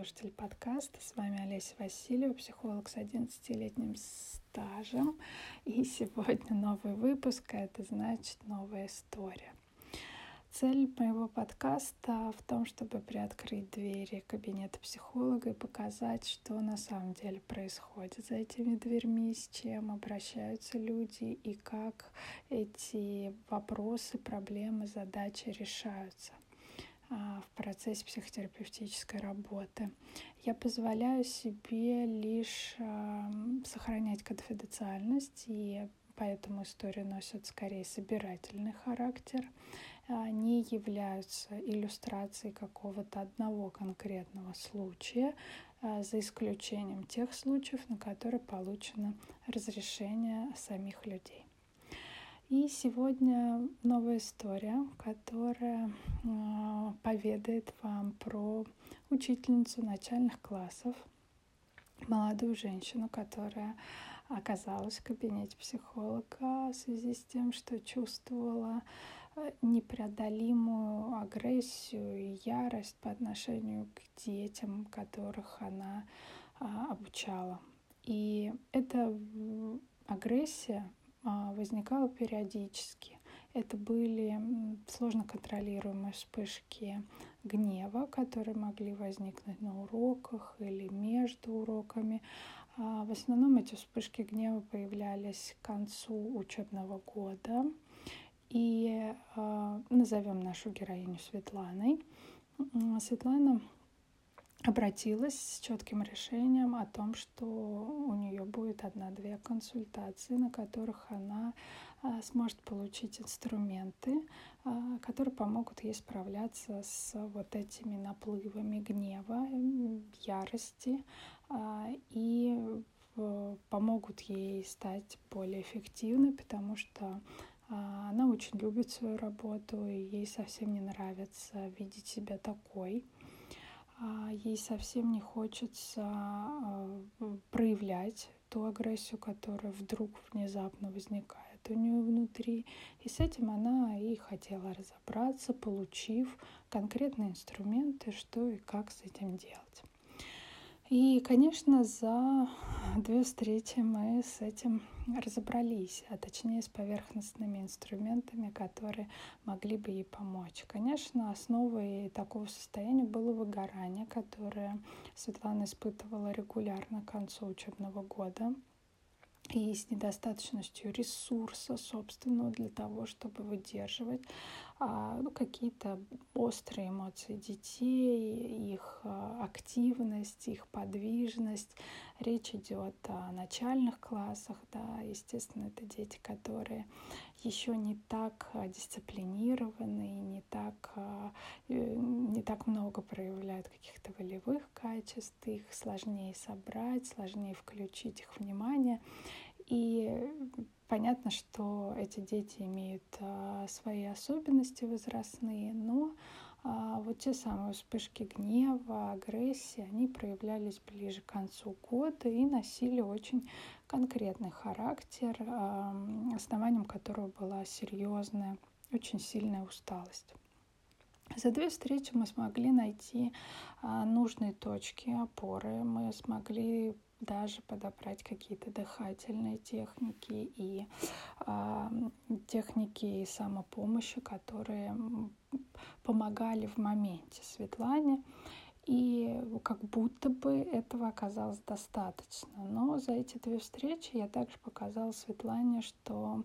слушатели подкаста. С вами Олеся Васильева, психолог с 11-летним стажем. И сегодня новый выпуск, а это значит новая история. Цель моего подкаста в том, чтобы приоткрыть двери кабинета психолога и показать, что на самом деле происходит за этими дверьми, с чем обращаются люди и как эти вопросы, проблемы, задачи решаются. А, в процессе психотерапевтической работы. Я позволяю себе лишь сохранять конфиденциальность, и поэтому истории носят скорее собирательный характер, они являются иллюстрацией какого-то одного конкретного случая, а, за исключением тех случаев, на которые получено разрешение самих людей. И сегодня новая история, которая э, поведает вам про учительницу начальных классов, молодую женщину, которая оказалась в кабинете психолога в связи с тем, что чувствовала непреодолимую агрессию и ярость по отношению к детям, которых она а, обучала. И эта агрессия а, возникала периодически. Это были сложно контролируемые вспышки гнева, которые могли возникнуть на уроках или между уроками. А, в основном эти вспышки гнева появлялись к концу учебного года. И а, назовем нашу героиню Светланой. Светлана обратилась с четким решением о том, что у нее будет одна-две консультации, на которых она а, сможет получить инструменты, а, которые помогут ей справляться с вот этими наплывами гнева, ярости и помогут ей стать более эффективной, потому что она очень любит свою работу, и ей совсем не нравится видеть себя такой. А, ей совсем не хочется а, проявлять ту агрессию, которая вдруг внезапно возникает у нее внутри. И с этим она и хотела разобраться, получив конкретные инструменты, что и как с этим делать. И, конечно, за две встречи мы с этим разобрались, а точнее с поверхностными инструментами, которые могли бы ей помочь. Конечно, основой такого состояния было выгорание, которое Светлана испытывала регулярно к концу учебного года и с недостаточностью ресурса собственного для того, чтобы выдерживать ну, какие-то острые эмоции детей, их а, активность, их подвижность. Речь идет о начальных классах, да, естественно, это дети, которые еще не так дисциплинированы, не так, э, не так много проявляют каких-то волевых качеств, их сложнее собрать, сложнее включить их внимание. И понятно, что эти дети имеют а, свои особенности возрастные, но а, вот те самые вспышки гнева, агрессии, они проявлялись ближе к концу года и носили очень конкретный характер, основанием которого была серьезная, очень сильная усталость. За две встречи мы смогли найти а, нужные точки опоры, мы смогли даже подобрать какие-то дыхательные техники и э, техники самопомощи, которые помогали в моменте Светлане. И как будто бы этого оказалось достаточно. Но за эти две встречи я также показала Светлане, что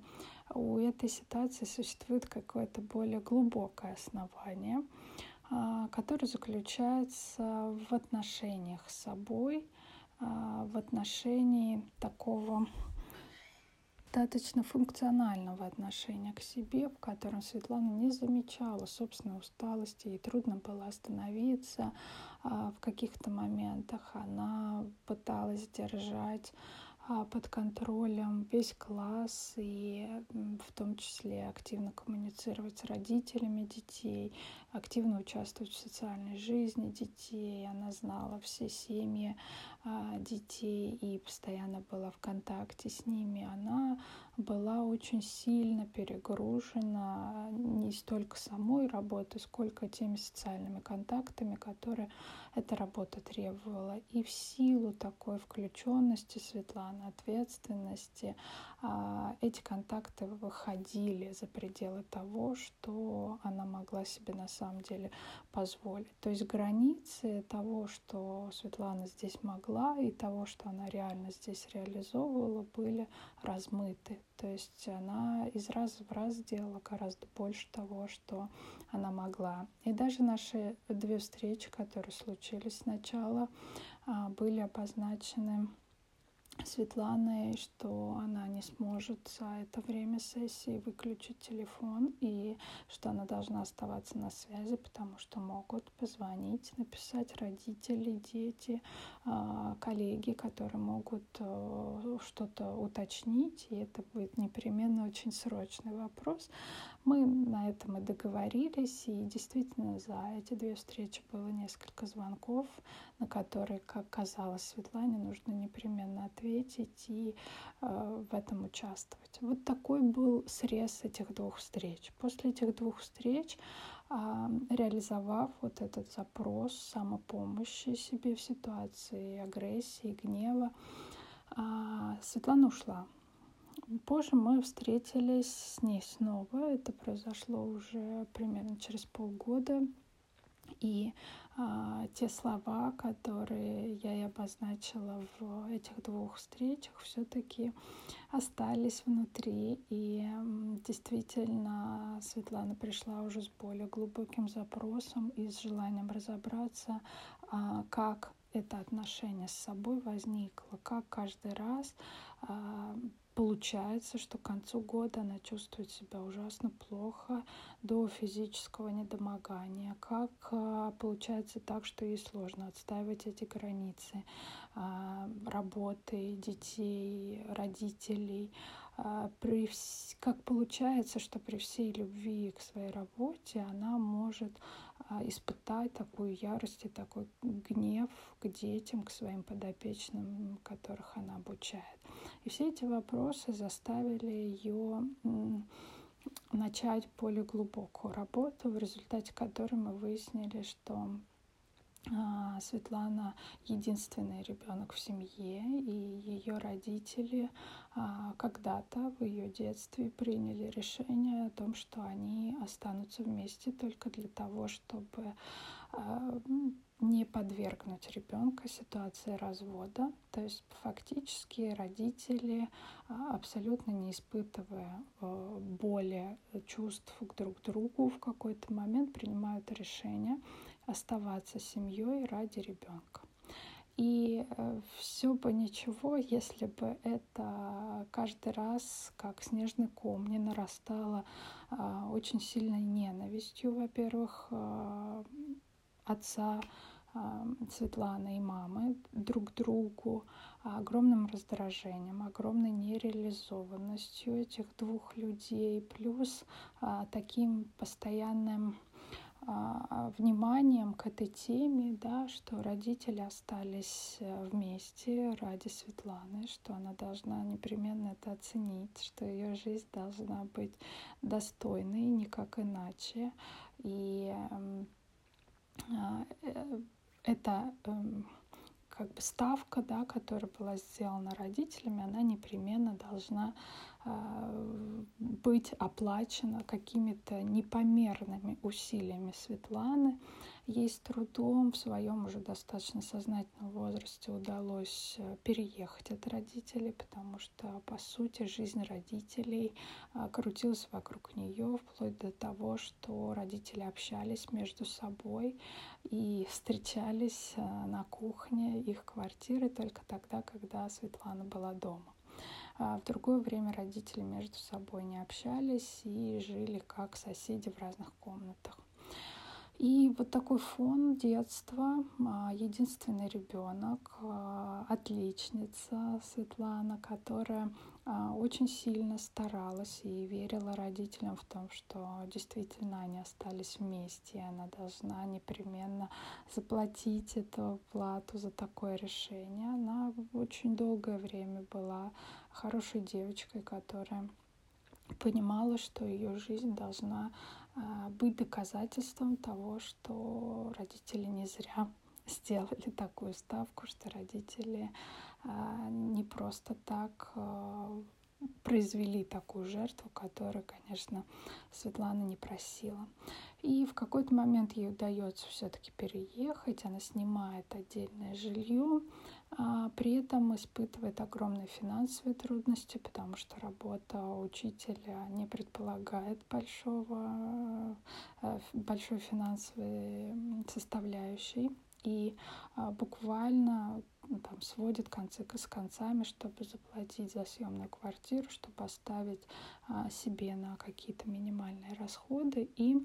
у этой ситуации существует какое-то более глубокое основание, а, которое заключается в отношениях с собой, в отношении такого достаточно функционального отношения к себе, в котором Светлана не замечала собственной усталости, ей трудно было остановиться а, в каких-то моментах. Она пыталась держать а, под контролем весь класс и в том числе активно коммуницировать с родителями детей, активно участвовать в социальной жизни детей. Она знала все семьи а, детей и постоянно была в контакте с ними. Она была очень сильно перегружена не столько самой работой, сколько теми социальными контактами, которые эта работа требовала. И в силу такой включенности Светланы, ответственности, а, эти контакты выходили за пределы того, что она могла себе на самом деле позволить. То есть границы того, что Светлана здесь могла, и того, что она реально здесь реализовывала, были размыты. То есть она из раза в раз делала гораздо больше того, что она могла. И даже наши две встречи, которые случились сначала, а, были обозначены Светланой, что она не сможет за это время сессии выключить телефон и что она должна оставаться на связи, потому что могут позвонить, написать родители, дети, а, коллеги, которые могут э, что-то уточнить, и это будет непременно очень срочный вопрос. Мы на этом и договорились, и действительно за эти две встречи было несколько звонков, на которые, как казалось Светлане, нужно непременно ответить и э, в этом участвовать. Вот такой был срез этих двух встреч. После этих двух встреч, э, реализовав вот этот запрос самопомощи себе в ситуации агрессии, гнева, э, Светлана ушла Позже мы встретились с ней снова. Это произошло уже примерно через полгода. И а, те слова, которые я и обозначила в этих двух встречах, все-таки остались внутри. И действительно Светлана пришла уже с более глубоким запросом и с желанием разобраться, а, как это отношение с собой возникло, как каждый раз а, Получается, что к концу года она чувствует себя ужасно плохо до физического недомогания. Как а, получается так, что ей сложно отстаивать эти границы а, работы, детей, родителей. А, при, как получается, что при всей любви к своей работе она может испытать такую ярость и такой гнев к детям, к своим подопечным, которых она обучает. И все эти вопросы заставили ее начать более глубокую работу, в результате которой мы выяснили, что Светлана единственный ребенок в семье, и ее родители а, когда-то в ее детстве приняли решение о том, что они останутся вместе только для того, чтобы а, не подвергнуть ребенка ситуации развода. То есть фактически родители, абсолютно не испытывая боли, чувств друг к другу в какой-то момент принимают решение оставаться семьей ради ребенка. И э, все бы ничего, если бы это каждый раз, как снежный ком, не нарастало а, очень сильной ненавистью, во-первых, а, отца а, Светланы и мамы друг другу, огромным раздражением, огромной нереализованностью этих двух людей, плюс таким постоянным вниманием к этой теме, да, что родители остались э, вместе ради Светланы, что она должна непременно это оценить, что ее жизнь должна быть достойной, никак иначе. И эм, а, э, это эм, как бы ставка, да, которая была сделана родителями, она непременно должна быть оплачена какими-то непомерными усилиями Светланы, Ей с трудом в своем уже достаточно сознательном возрасте удалось э, переехать от родителей, потому что, по сути, жизнь родителей а, крутилась вокруг нее, вплоть до того, что родители общались между собой и встречались э, на кухне их квартиры только тогда, когда Светлана была дома. А в другое время родители между собой не общались и жили как соседи в разных комнатах. И вот такой фон детства, а, единственный ребенок, а, отличница Светлана, которая очень сильно старалась и верила родителям в том, что действительно они остались вместе, и она должна непременно заплатить эту плату за такое решение. Она очень долгое время была хорошей девочкой, которая понимала, что ее жизнь должна а, быть доказательством того, что родители не зря сделали такую ставку, что родители а, не просто так а, произвели такую жертву, которую, конечно, Светлана не просила. И в какой-то момент ей удается все-таки переехать, она снимает отдельное жилье, при этом испытывает огромные финансовые трудности, потому что работа учителя не предполагает большого, э, большой финансовой составляющей. И а, буквально там, сводит концы с концами, чтобы заплатить за съемную квартиру, чтобы оставить а, себе на какие-то минимальные расходы. И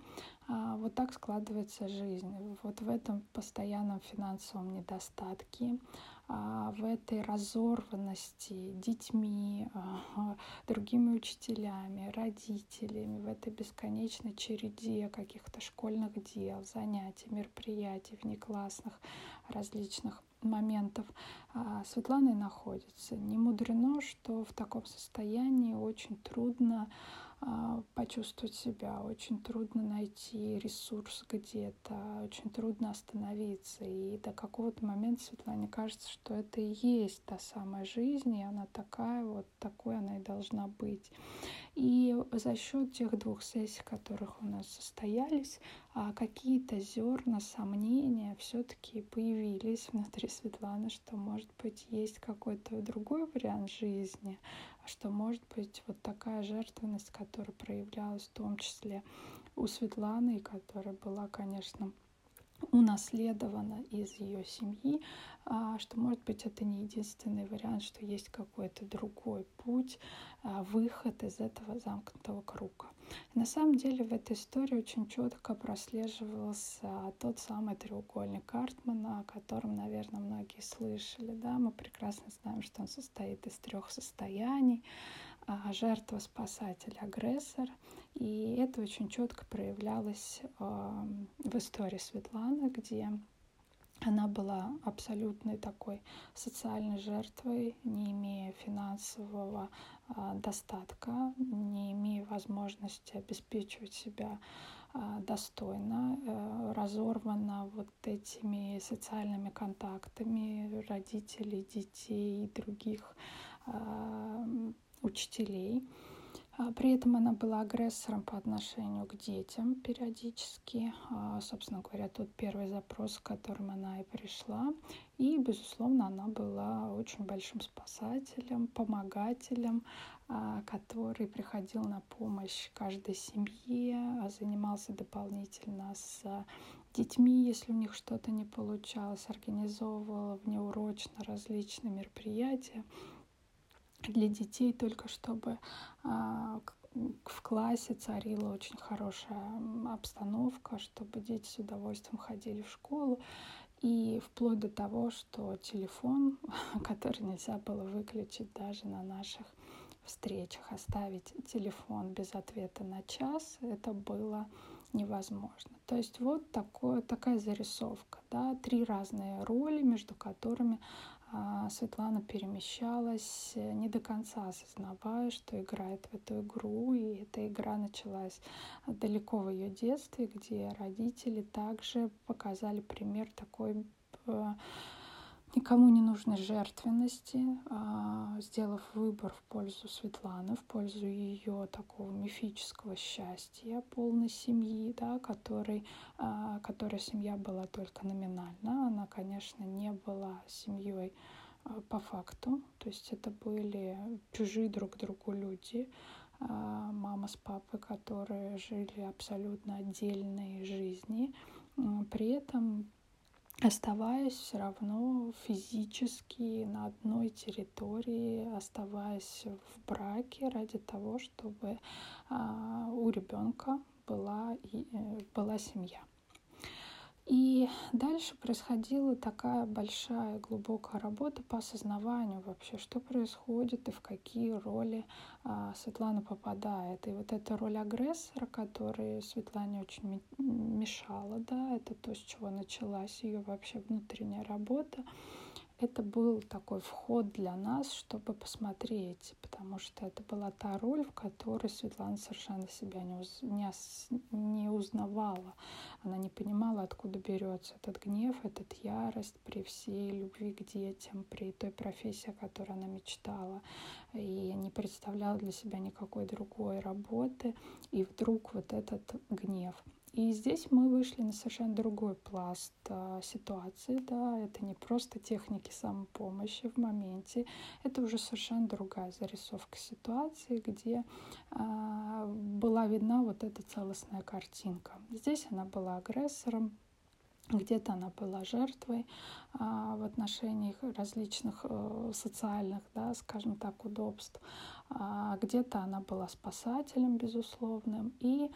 а, вот так складывается жизнь. Вот в этом постоянном финансовом недостатке, а, в этой разорванности детьми, а, другими учителями, родителями, в этой бесконечной череде каких-то школьных дел, занятий, мероприятий, внеклассных различных моментов а, Светлана находится. Не мудрено, что в таком состоянии очень трудно а, почувствовать себя, очень трудно найти ресурс где-то, очень трудно остановиться. И до какого-то момента Светлане кажется, что это и есть та самая жизнь, и она такая, вот такой она и должна быть. И за счет тех двух сессий, которых у нас состоялись, а, какие-то зерна сомнения все-таки появились внутри Светланы, что, может быть, есть какой-то другой вариант жизни, что, может быть, вот такая жертвенность, которая проявлялась в том числе у Светланы, и которая была, конечно, унаследована из ее семьи, а, что, может быть, это не единственный вариант, что есть какой-то другой путь, а, выход из этого замкнутого круга. на самом деле в этой истории очень четко прослеживался тот самый треугольник Картмана, о котором, наверное, многие слышали. Да? Мы прекрасно знаем, что он состоит из трех состояний жертва, спасатель, агрессор. И это очень четко проявлялось в истории Светланы, где она была абсолютной такой социальной жертвой, не имея финансового а, достатка, не имея возможности обеспечивать себя а, достойно, а, разорвана вот этими социальными контактами родителей, детей и других а, учителей. А, при этом она была агрессором по отношению к детям периодически. А, собственно говоря, тот первый запрос, с которым она и пришла. И, безусловно, она была очень большим спасателем, помогателем, а, который приходил на помощь каждой семье, занимался дополнительно с детьми, если у них что-то не получалось, организовывал внеурочно различные мероприятия для детей, только чтобы а, в классе царила очень хорошая обстановка, чтобы дети с удовольствием ходили в школу. И вплоть до того, что телефон, который нельзя было выключить даже на наших встречах, оставить телефон без ответа на час, это было невозможно. То есть вот такое, такая зарисовка, да, три разные роли, между которыми а Светлана перемещалась, не до конца осознавая, что играет в эту игру. И эта игра началась далеко в ее детстве, где родители также показали пример такой э, никому не нужной жертвенности, а, сделав выбор в пользу Светланы, в пользу ее такого мифического счастья, полной семьи, да, которой, а, которая семья была только номинально. Она, конечно, не была семьей а, по факту, то есть это были чужие друг другу люди, мама с папой, которые жили абсолютно отдельные жизни. При этом оставаясь все равно физически на одной территории, оставаясь в браке ради того, чтобы а, у ребенка была, э, была семья. И дальше происходила такая большая глубокая работа по осознаванию вообще, что происходит и в какие роли а, Светлана попадает. И вот эта роль агрессора, которая Светлане очень мешала, да, это то, с чего началась ее вообще внутренняя работа это был такой вход для нас, чтобы посмотреть, потому что это была та роль, в которой Светлана совершенно себя не, уз... не, не узнавала. Она не понимала, откуда берется этот гнев, этот ярость при всей любви к детям, при той профессии, о которой она мечтала, и не представляла для себя никакой другой работы. И вдруг вот этот гнев — и здесь мы вышли на совершенно другой пласт а, ситуации, да, это не просто техники самопомощи в моменте, это уже совершенно другая зарисовка ситуации, где а, была видна вот эта целостная картинка. Здесь она была агрессором, где-то она была жертвой а, в отношениях различных а, социальных, да, скажем так, удобств, а, где-то она была спасателем, безусловным. И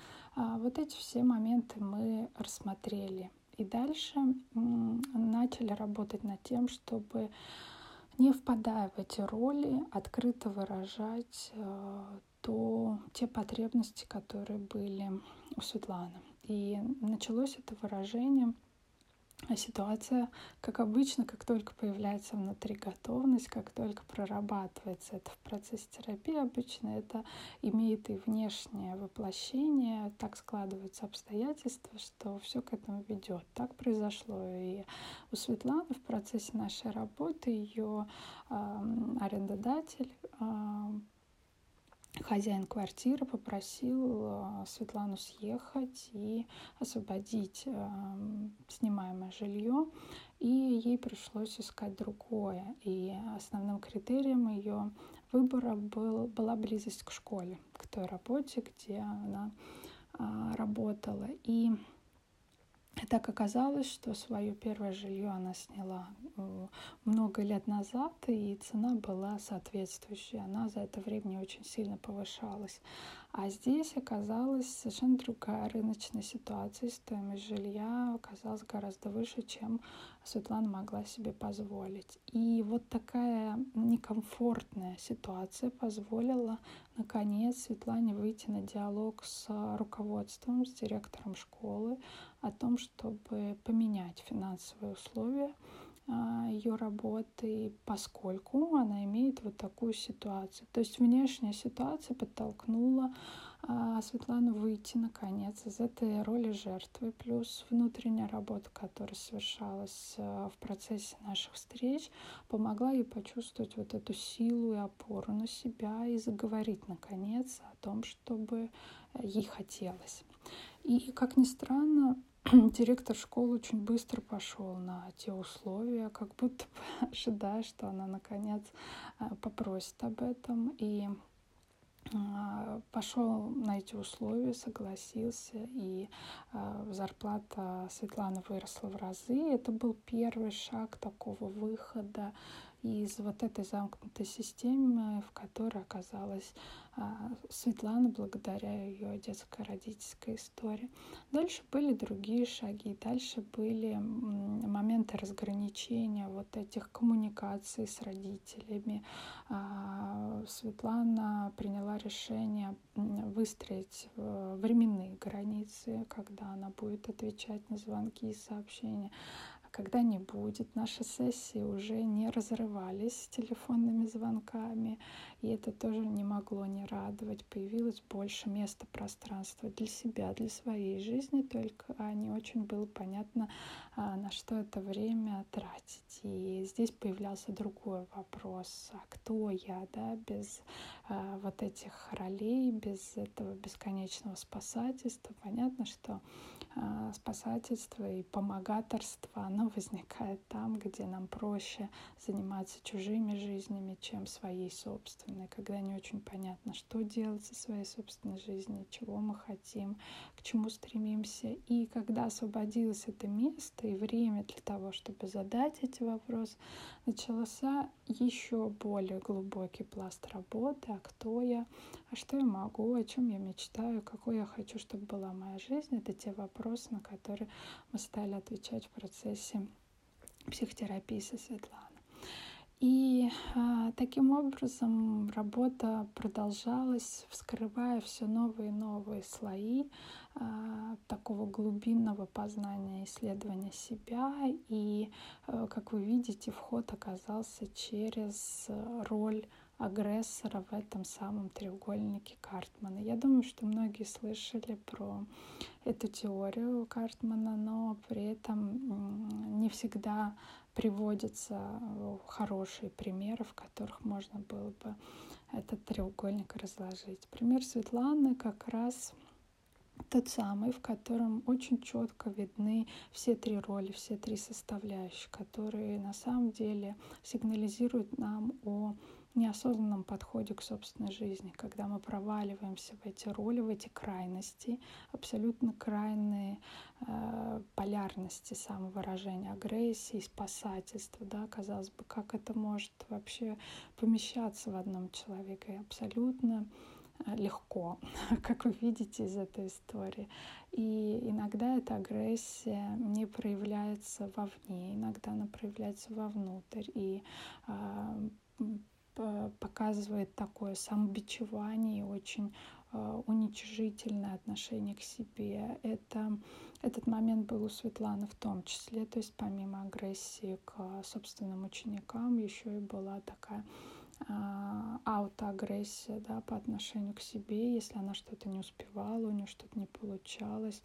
вот эти все моменты мы рассмотрели. И дальше начали работать над тем, чтобы не впадая в эти роли, открыто выражать э, то, те потребности, которые были у Светланы. И началось это выражение а ситуация, как обычно, как только появляется внутри готовность, как только прорабатывается это в процессе терапии, обычно это имеет и внешнее воплощение, так складываются обстоятельства, что все к этому ведет. Так произошло и у Светланы в процессе нашей работы ее э, арендодатель э, хозяин квартиры попросил э, Светлану съехать и освободить э, снимаемое жилье, и ей пришлось искать другое. И основным критерием ее выбора был, была близость к школе, к той работе, где она а, работала. И так оказалось, что свое первое жилье она сняла э, много лет назад, и цена была соответствующая. Она за это время очень сильно повышалась. А здесь оказалась совершенно другая рыночная ситуация. Стоимость жилья оказалась гораздо выше, чем Светлана могла себе позволить. И вот такая некомфортная ситуация позволила, наконец, Светлане выйти на диалог с руководством, с директором школы о том, чтобы поменять финансовые условия ее работы, поскольку она имеет вот такую ситуацию. То есть внешняя ситуация подтолкнула а, Светлану выйти, наконец, из этой роли жертвы, плюс внутренняя работа, которая совершалась а, в процессе наших встреч, помогла ей почувствовать вот эту силу и опору на себя и заговорить, наконец, о том, чтобы ей хотелось. И, как ни странно, директор школы очень быстро пошел на те условия, как будто бы ожидая, что она наконец э, попросит об этом. И а, пошел на эти условия, согласился, и э, зарплата Светланы выросла в разы. Это был первый шаг такого выхода из вот этой замкнутой системы, в которой оказалась а, Светлана благодаря ее детско-родительской истории. Дальше были другие шаги, дальше были моменты разграничения вот этих коммуникаций с родителями. А, Светлана приняла решение выстроить э, временные границы, когда она будет отвечать на звонки и сообщения когда не будет. Наши сессии уже не разрывались телефонными звонками, и это тоже не могло не радовать. Появилось больше места, пространства для себя, для своей жизни, только а не очень было понятно, а, на что это время тратить. И здесь появлялся другой вопрос, а кто я, да, без а, вот этих ролей, без этого бесконечного спасательства. Понятно, что спасательство и помогаторство, оно возникает там, где нам проще заниматься чужими жизнями, чем своей собственной, когда не очень понятно, что делать со своей собственной жизнью, чего мы хотим, к чему стремимся. И когда освободилось это место и время для того, чтобы задать эти вопросы, начался еще более глубокий пласт работы, а кто я, а что я могу, о чем я мечтаю, какой я хочу, чтобы была моя жизнь. Это те вопросы, на которые мы стали отвечать в процессе психотерапии со Светланой. И а, таким образом работа продолжалась, вскрывая все новые и новые слои а, такого глубинного познания, исследования себя. И, а, как вы видите, вход оказался через роль агрессора в этом самом треугольнике Картмана. Я думаю, что многие слышали про эту теорию Картмана, но при этом не всегда приводятся э, хорошие примеры, в которых можно было бы этот треугольник разложить. Пример Светланы как раз тот самый, в котором очень четко видны все три роли, все три составляющие, которые на самом деле сигнализируют нам о неосознанном подходе к собственной жизни, когда мы проваливаемся в эти роли, в эти крайности, абсолютно крайные э, полярности самовыражения, агрессии, спасательства, да, казалось бы, как это может вообще помещаться в одном человеке, абсолютно э, легко, как вы видите из этой истории. И иногда эта агрессия не проявляется вовне, иногда она проявляется вовнутрь. И э, показывает такое самобичевание, очень э, уничижительное отношение к себе. Это, этот момент был у Светланы в том числе, то есть помимо агрессии к собственным ученикам еще и была такая а, аутоагрессия да, по отношению к себе, если она что-то не успевала, у нее что-то не получалось.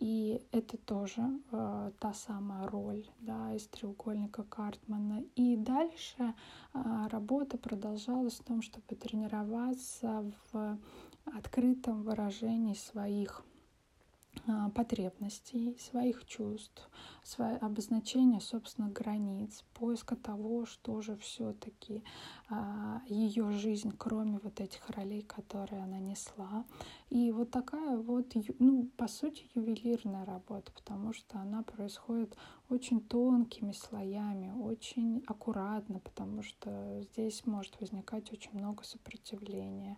И это тоже э, та самая роль да, из треугольника Картмана. И дальше э, работа продолжалась в том, чтобы тренироваться в открытом выражении своих потребностей, своих чувств, свое обозначение собственных границ, поиска того, что же все-таки а, ее жизнь, кроме вот этих ролей, которые она несла. И вот такая вот, ну, по сути, ювелирная работа, потому что она происходит очень тонкими слоями, очень аккуратно, потому что здесь может возникать очень много сопротивления,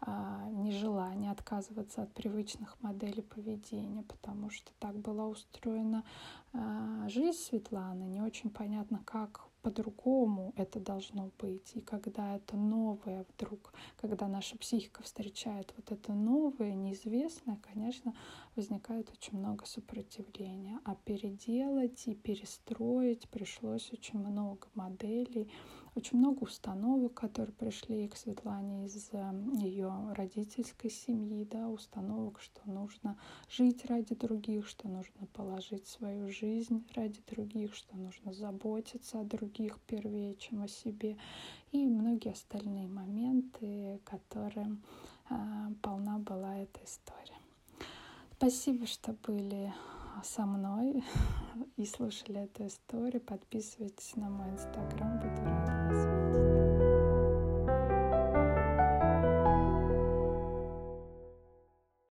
а, нежелания отказываться от привычных моделей поведения, потому что так была устроена а, жизнь Светланы. Не очень понятно, как по-другому это должно быть. И когда это новое вдруг, когда наша психика встречает вот это новое, неизвестное, конечно, возникает очень много сопротивления. А переделать и перестроить пришлось очень много моделей, очень много установок, которые пришли к Светлане из эм, ее родительской семьи, да, установок, что нужно жить ради других, что нужно положить свою жизнь ради других, что нужно заботиться о других первее, чем о себе, и многие остальные моменты, которым э, полна была эта история. Спасибо, что были со мной и слушали эту историю. Подписывайтесь на мой инстаграм, буду рада.